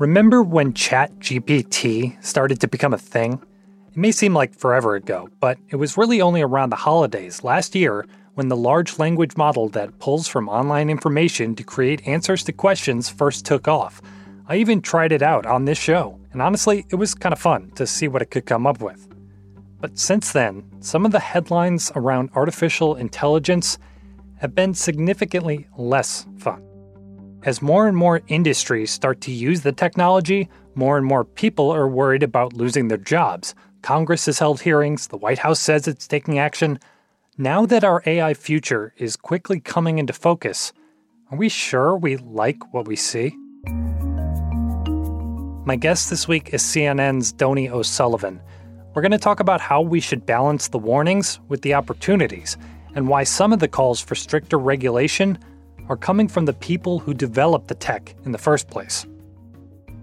Remember when ChatGPT started to become a thing? It may seem like forever ago, but it was really only around the holidays last year when the large language model that pulls from online information to create answers to questions first took off. I even tried it out on this show, and honestly, it was kind of fun to see what it could come up with. But since then, some of the headlines around artificial intelligence have been significantly less fun. As more and more industries start to use the technology, more and more people are worried about losing their jobs. Congress has held hearings, the White House says it's taking action. Now that our AI future is quickly coming into focus, are we sure we like what we see? My guest this week is CNN's Donie O'Sullivan. We're going to talk about how we should balance the warnings with the opportunities and why some of the calls for stricter regulation are coming from the people who developed the tech in the first place.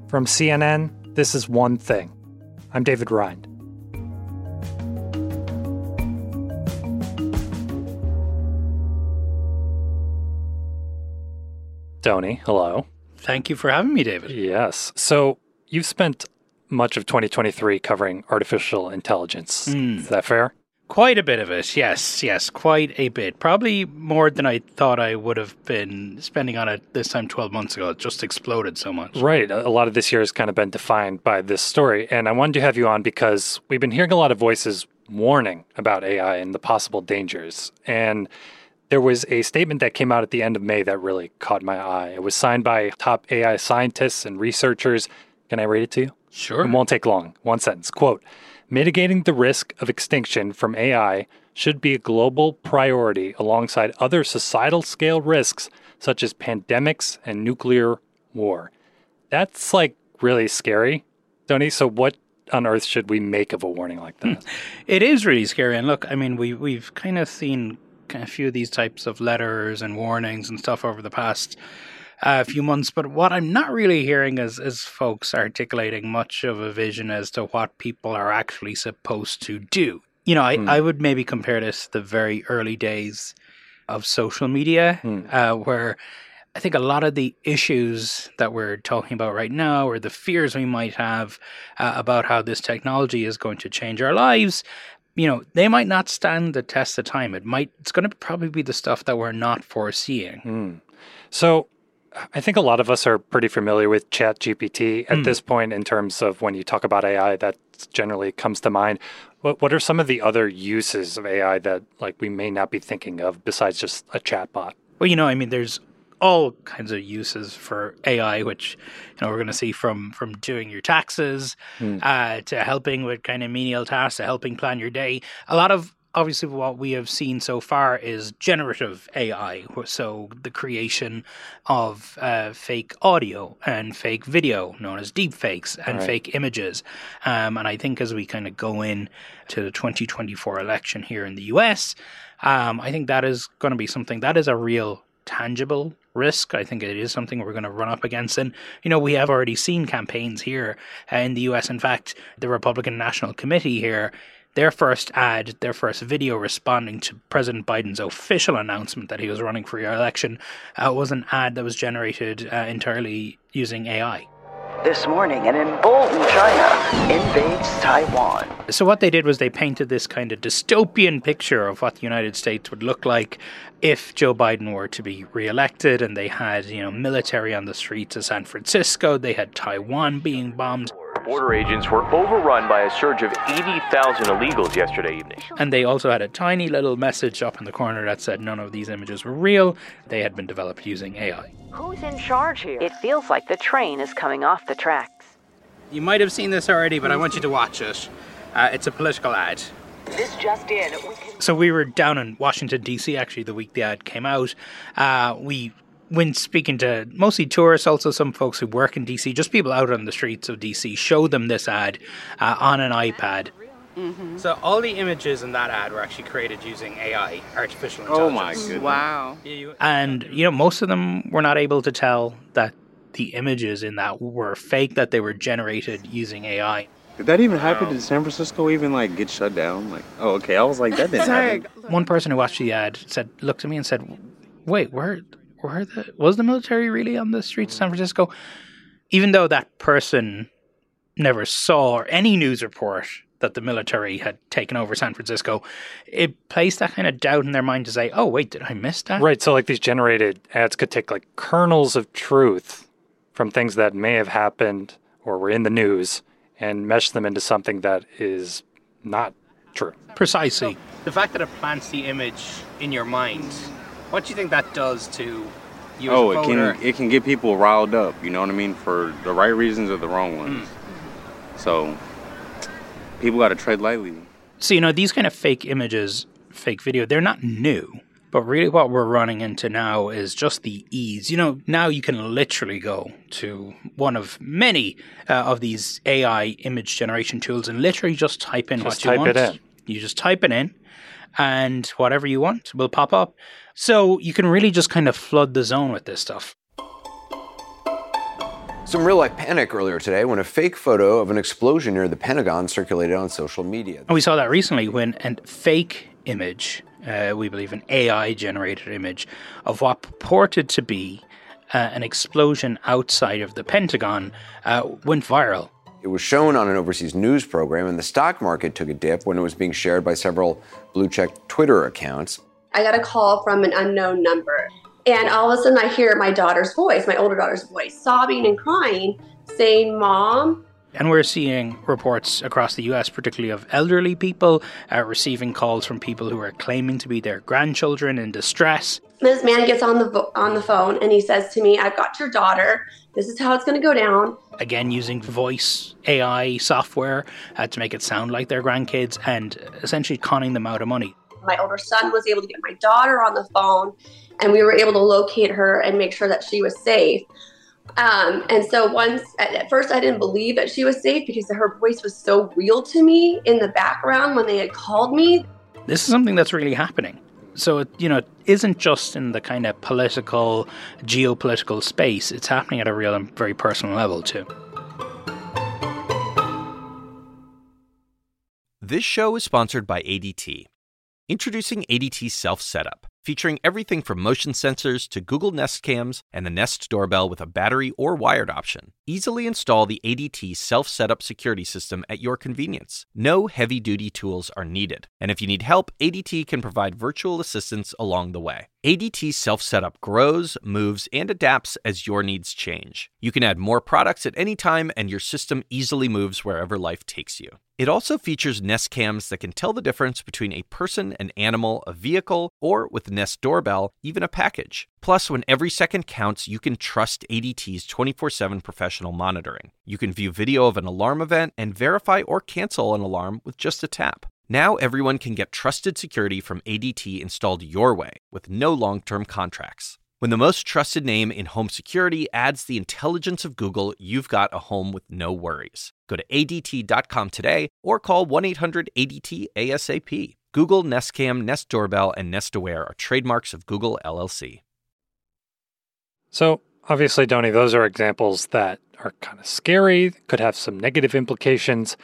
From CNN, this is One Thing. I'm David Rind. Donie, hello. Thank you for having me, David. Yes. So you've spent much of 2023 covering artificial intelligence. Mm. Is that fair? Quite a bit of it, yes, yes, quite a bit. Probably more than I thought I would have been spending on it this time 12 months ago. It just exploded so much. Right. A lot of this year has kind of been defined by this story. And I wanted to have you on because we've been hearing a lot of voices warning about AI and the possible dangers. And there was a statement that came out at the end of May that really caught my eye. It was signed by top AI scientists and researchers. Can I read it to you? Sure. It won't take long. One sentence. Quote Mitigating the risk of extinction from AI should be a global priority alongside other societal scale risks such as pandemics and nuclear war. That's like really scary, Donie. So, what on earth should we make of a warning like that? It is really scary. And look, I mean, we, we've kind of seen a few of these types of letters and warnings and stuff over the past a few months. But what I'm not really hearing is, is folks articulating much of a vision as to what people are actually supposed to do. You know, I, mm. I would maybe compare this to the very early days of social media, mm. uh, where I think a lot of the issues that we're talking about right now, or the fears we might have uh, about how this technology is going to change our lives, you know, they might not stand the test of time. It might, it's going to probably be the stuff that we're not foreseeing. Mm. So, I think a lot of us are pretty familiar with ChatGPT at mm. this point in terms of when you talk about AI, that generally comes to mind. What what are some of the other uses of AI that like we may not be thinking of besides just a chatbot? Well, you know, I mean, there's all kinds of uses for AI, which you know we're going to see from from doing your taxes mm. uh, to helping with kind of menial tasks, to helping plan your day. A lot of obviously what we have seen so far is generative AI, so the creation of uh, fake audio and fake video, known as deepfakes, and right. fake images. Um, and I think as we kind of go in to the 2024 election here in the US, um, I think that is going to be something that is a real tangible risk. I think it is something we're going to run up against. And, you know, we have already seen campaigns here uh, in the US. In fact, the Republican National Committee here their first ad, their first video responding to President Biden's official announcement that he was running for re-election, uh, was an ad that was generated uh, entirely using AI. This morning, an emboldened China invades Taiwan. So, what they did was they painted this kind of dystopian picture of what the United States would look like if Joe Biden were to be reelected. And they had, you know, military on the streets of San Francisco, they had Taiwan being bombed. Border agents were overrun by a surge of 80,000 illegals yesterday evening. And they also had a tiny little message up in the corner that said none of these images were real. They had been developed using AI. Who's in charge here? It feels like the train is coming off the tracks. You might have seen this already, but I want you to watch it. Uh, it's a political ad. This just in. We can... So we were down in Washington D.C. actually the week the ad came out. Uh, we when speaking to mostly tourists, also some folks who work in DC, just people out on the streets of DC, show them this ad uh, on an iPad. Mm-hmm. So all the images in that ad were actually created using AI, artificial intelligence. Oh my goodness! Wow. And you know, most of them were not able to tell that the images in that were fake, that they were generated using AI. Did that even happen? Did San Francisco even like get shut down? Like, oh, okay. I was like, that didn't happen. One person who watched the ad said, looked at me and said, "Wait, where were the was the military really on the streets of San Francisco? even though that person never saw any news report that the military had taken over San Francisco, it placed that kind of doubt in their mind to say, "Oh, wait, did I miss that?" Right. So, like these generated ads could take like kernels of truth from things that may have happened or were in the news and mesh them into something that is not true. Precisely. The fact that it plants the image in your mind, what do you think that does to you oh, as a it can it can get people riled up. You know what I mean? For the right reasons or the wrong Hmm. ones. So people got to tread lightly. So, you know, these kind of fake images, fake video, they're not new. But really, what we're running into now is just the ease. You know, now you can literally go to one of many uh, of these AI image generation tools and literally just type in Just what you type it in. You just type it in, and whatever you want will pop up. So you can really just kind of flood the zone with this stuff. Some real life panic earlier today when a fake photo of an explosion near the Pentagon circulated on social media. And we saw that recently when a fake image, uh, we believe an AI generated image, of what purported to be uh, an explosion outside of the Pentagon uh, went viral. It was shown on an overseas news program, and the stock market took a dip when it was being shared by several blue check Twitter accounts. I got a call from an unknown number. And all of a sudden, I hear my daughter's voice, my older daughter's voice, sobbing and crying, saying, Mom. And we're seeing reports across the US, particularly of elderly people uh, receiving calls from people who are claiming to be their grandchildren in distress. This man gets on the vo- on the phone and he says to me, "I've got your daughter. This is how it's going to go down." Again, using voice AI software uh, to make it sound like their grandkids and essentially conning them out of money. My older son was able to get my daughter on the phone, and we were able to locate her and make sure that she was safe. Um, and so once at, at first I didn't believe that she was safe because her voice was so real to me in the background when they had called me. this is something that's really happening. So it, you know, it isn't just in the kind of political, geopolitical space. It's happening at a real and very personal level too. This show is sponsored by ADT. Introducing ADT Self Setup, featuring everything from motion sensors to Google Nest cams and the Nest doorbell with a battery or wired option. Easily install the ADT Self Setup security system at your convenience. No heavy duty tools are needed. And if you need help, ADT can provide virtual assistance along the way. ADT Self Setup grows, moves, and adapts as your needs change. You can add more products at any time, and your system easily moves wherever life takes you. It also features Nest cams that can tell the difference between a person, an animal, a vehicle, or with Nest doorbell, even a package. Plus, when every second counts, you can trust ADT's 24 7 professional monitoring. You can view video of an alarm event and verify or cancel an alarm with just a tap. Now everyone can get trusted security from ADT installed your way with no long term contracts. When the most trusted name in home security adds the intelligence of Google, you've got a home with no worries. Go to ADT.com today or call 1 800 ADT ASAP. Google, Nest Cam, Nest Doorbell, and Nest Aware are trademarks of Google LLC. So, obviously, Donie, those are examples that are kind of scary, could have some negative implications.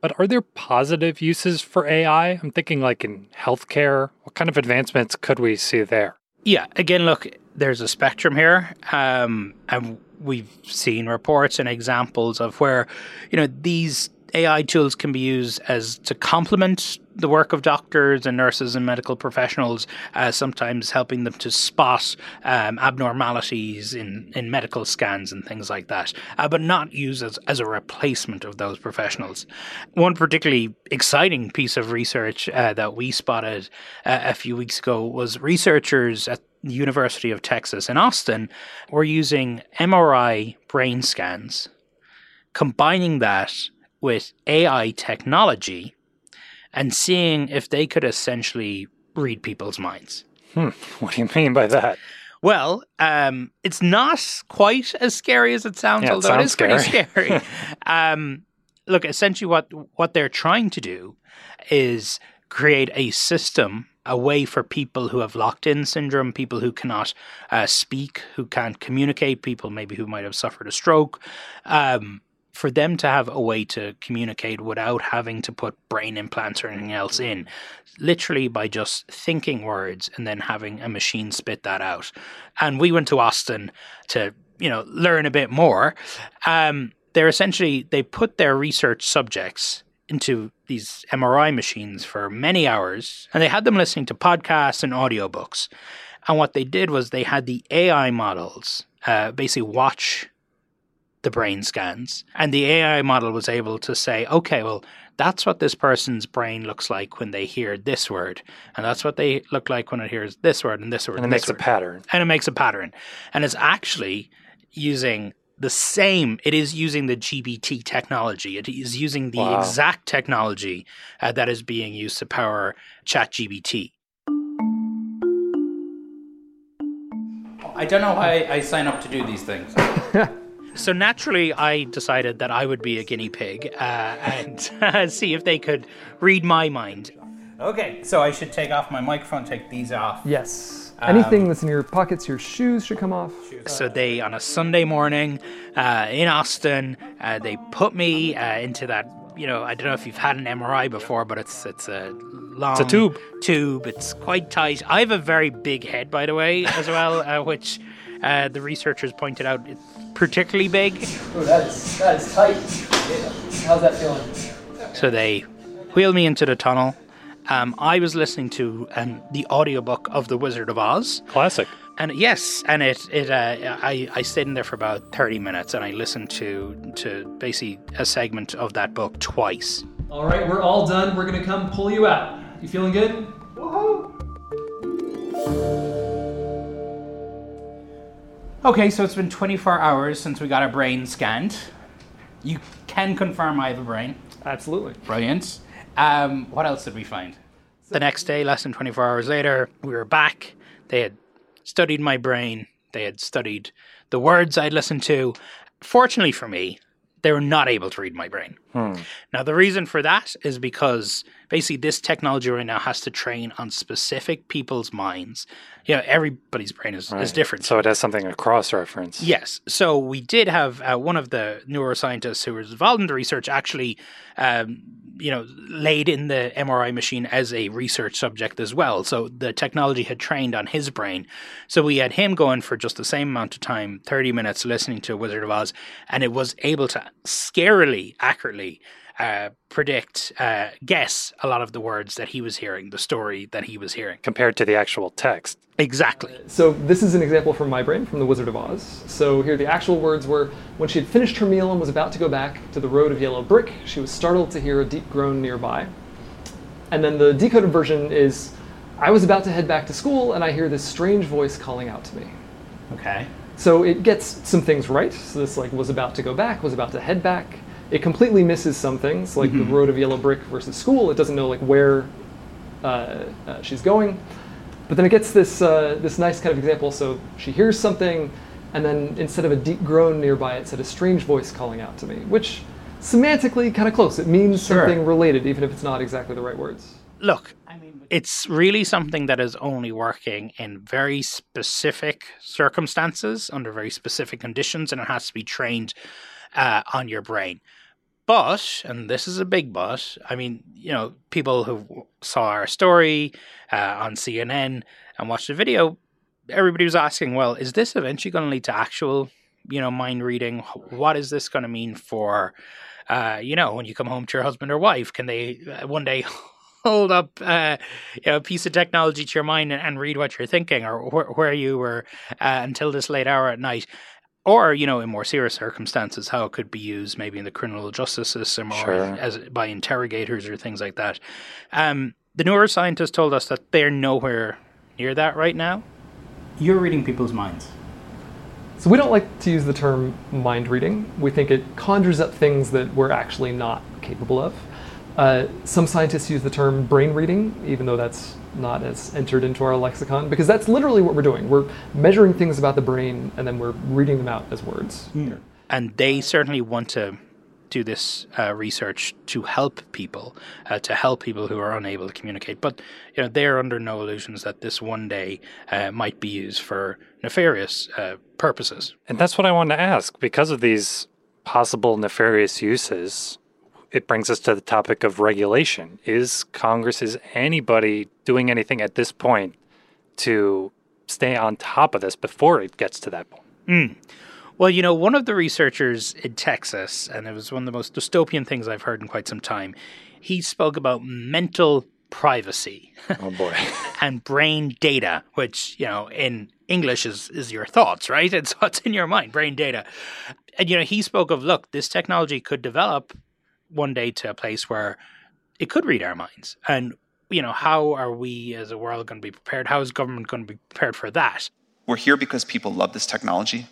But are there positive uses for AI? I'm thinking like in healthcare. What kind of advancements could we see there? Yeah, again, look, there's a spectrum here, um, and we've seen reports and examples of where, you know, these AI tools can be used as to complement the work of doctors and nurses and medical professionals, uh, sometimes helping them to spot um, abnormalities in, in medical scans and things like that, uh, but not used as, as a replacement of those professionals. One particularly exciting piece of research uh, that we spotted uh, a few weeks ago was researchers at the University of Texas in Austin were using MRI brain scans, combining that with AI technology and seeing if they could essentially read people's minds. Hmm, what do you mean by that? Well, um, it's not quite as scary as it sounds, Yeah, it although it is sounds pretty scary. scary. um, look, essentially, what what they're trying to do is create a system, a way for people who have locked-in syndrome, people who cannot uh, speak, who can't communicate, people maybe who might have suffered a stroke. Um, for them to have a way to communicate without having to put brain implants or anything else in, literally by just thinking words and then having a machine spit that out. And we went to Austin to you know, learn a bit more, um, they're essentially they put their research subjects into these MRI machines for many hours, and they had them listening to podcasts and audiobooks. And what they did was they had the AI models uh, basically watch the brain scans, and the AI model was able to say, okay, well, that's what this person's brain looks like when they hear this word, and that's what they look like when it hears this word and this word, and it this makes a pattern. and it makes a pattern, and it's actually using the same. It is using the GPT technology. It is using the Wow. exact technology uh, that is being used to power ChatGPT. I don't know why I sign up to do these things. So naturally, I decided that I would be a guinea pig uh, and see if they could read my mind. Okay, so I should take off my microphone, take these off. Yes. Um, Anything that's in your pockets, your shoes should come off. So they, on a Sunday morning uh, in Austin, uh, they put me uh, into that. You know, I don't know if you've had an MRI before, but it's it's a long it's a tube. Tube. It's quite tight. I have a very big head, by the way, as well, uh, which uh, the researchers pointed out it's particularly big. Oh, that is that is tight. How's that feeling? So they wheel me into the tunnel. Um, I was listening to um, the audiobook of The Wizard of Oz. Classic. And yes, and it it uh, I I stayed in there for about thirty minutes, and I listened to to basically a segment of that book twice. All right, we're all done. We're gonna come pull you out. You feeling good? Okay, so it's been 24 hours since we got our brain scanned. You can confirm I have a brain. Absolutely. Brilliant. Um, what else did we find? The next day, less than twenty four hours later, we were back. They had studied my brain. They had studied the words I'd listened to. Fortunately for me, they were not able to read my brain. Now, the reason for that is because basically this technology right now has to train on specific people's minds. You know, everybody's brain is, is different. So it has something to cross reference. Yes. So we did have uh, one of the neuroscientists who was involved in the research actually, um, you know, laid in the MRI machine as a research subject as well. So the technology had trained on his brain. So we had him going for just the same amount of time, 30 minutes listening to Wizard of Oz, and it was able to scarily accurately uh, predict, uh, guess a lot of the words that he was hearing, the story that he was hearing. Compared to the actual text. Exactly. So this is an example from my brain from The Wizard of Oz. So here the actual words were, when she had finished her meal and was about to go back to the road of yellow brick, she was startled to hear a deep groan nearby. And then the decoded version is, I was about to head back to school and I hear this strange voice calling out to me. Okay. So it gets some things right. So this like was about to go back, was about to head back. It completely misses some things, like the road of yellow brick versus school. It doesn't know like where uh, uh, she's going. But then it gets this uh, this nice kind of example. So she hears something, and then instead of a deep groan nearby, it said a strange voice calling out to me, which semantically kind of close. It means Sure. something related, even if it's not exactly the right words. look, it's really something that is only working in very specific circumstances, under very specific conditions, and it has to be trained uh, on your brain. But, and this is a big but, I mean, you know, people who saw our story uh, on CNN and watched the video, everybody was asking, well, is this eventually going to lead to actual, you know, mind reading? What is this going to mean for, uh, you know, when you come home to your husband or wife? Can they uh, one day hold up uh, you know, a piece of technology to your mind and, and read what you're thinking or wh- where you were uh, until this late hour at night? Or, you know, in more serious circumstances, how it could be used maybe in the criminal justice system or Sure. as by interrogators or things like that. Um, the neuroscientists told us that they're nowhere near that right now. You're reading people's minds. So we don't like to use the term mind reading. We think it conjures up things that we're actually not capable of. Uh, some scientists use the term brain reading, even though that's not as entered into our lexicon, because that's literally what we're doing. We're measuring things about the brain and then we're reading them out as words. and they certainly want to do this uh, research to help people, uh, to help people who are unable to communicate. But you know, they're under no illusions that this one day uh, might be used for nefarious uh, purposes. And that's what I wanted to ask. Because of these possible nefarious uses, it brings us to the topic of regulation. Is Congress, is anybody doing anything at this point to stay on top of this before it gets to that point? Hmm. Well, you know, one of the researchers in Texas, and it was one of the most dystopian things I've heard in quite some time, he spoke about mental privacy. Oh boy. and brain data, which, you know, in English is, is your thoughts, right? It's what's in your mind, brain data. And, you know, he spoke of, look, this technology could develop one day to a place where it could read our minds. And, you know, how are we as a world going to be prepared? How is government going to be prepared for that? We're here because people love this technology.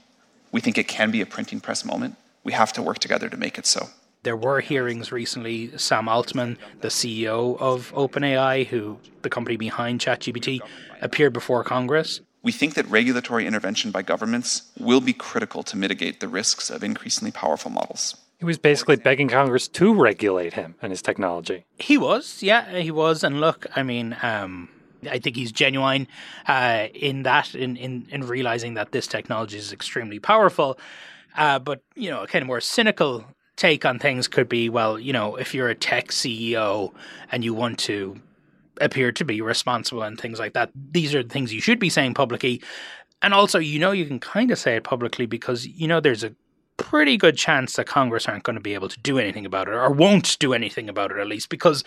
We think it can be a printing press moment. We have to work together to make it so. There were hearings recently. Sam Altman, the CEO of OpenAI, who the company behind ChatGPT, appeared before Congress. We think that regulatory intervention by governments will be critical to mitigate the risks of increasingly powerful models. He was basically begging Congress to regulate him and his technology. He was, yeah, he was. And look, I mean, um, I think he's genuine uh, in that, in, in, in realizing that this technology is extremely powerful. Uh, but, you know, a kind of more cynical take on things could be well, you know, if you're a tech CEO and you want to appear to be responsible and things like that, these are the things you should be saying publicly. And also, you know, you can kind of say it publicly because, you know, there's a pretty good chance that Congress aren't going to be able to do anything about it or won't do anything about it, at least because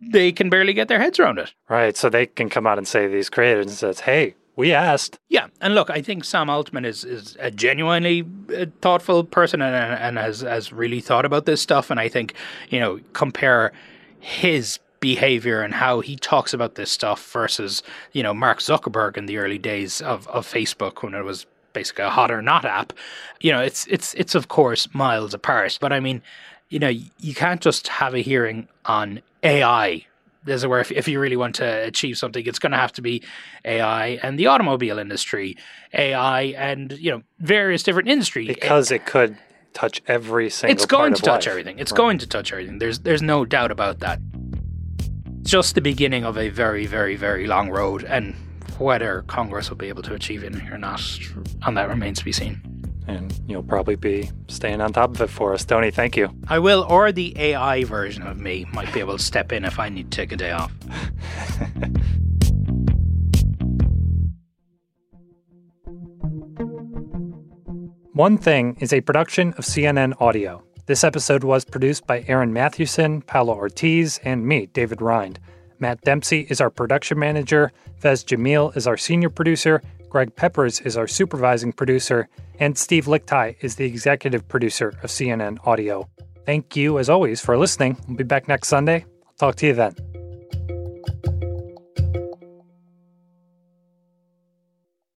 they can barely get their heads around it. Right. So they can come out and say these creators and says, hey, we asked. Yeah, and look, I think Sam Altman is is a genuinely uh, thoughtful person and and has has really thought about this stuff. And I think you know compare his behavior and how he talks about this stuff versus you know Mark Zuckerberg in the early days of of Facebook when it was basically a hot or not app. You know, it's it's it's of course miles apart. But I mean, you know, you can't just have a hearing on AI as it were, if, if you really want to achieve something, it's going to have to be AI and the automobile industry, AI and you know various different industries because it, it could touch every single. It's going to touch life. everything. It's right. going to touch everything. There's there's no doubt about that. It's just the beginning of a very very very long road, and whether Congress will be able to achieve it or not, and that remains to be seen and you'll probably be staying on top of it for us. Donie, thank you. I will, or the AI version of me might be able to step in if I need to take a day off. One Thing is a production of CNN Audio. This episode was produced by Aaron Mathewson, Paolo Ortiz, and me, David Rind. Matt Dempsey is our production manager, Faiz Jamil is our senior producer, Greg Peppers is our supervising producer, and Steve Lickteig is the executive producer of CNN Audio. Thank you, as always, for listening. We'll be back next Sunday. I'll talk to you then.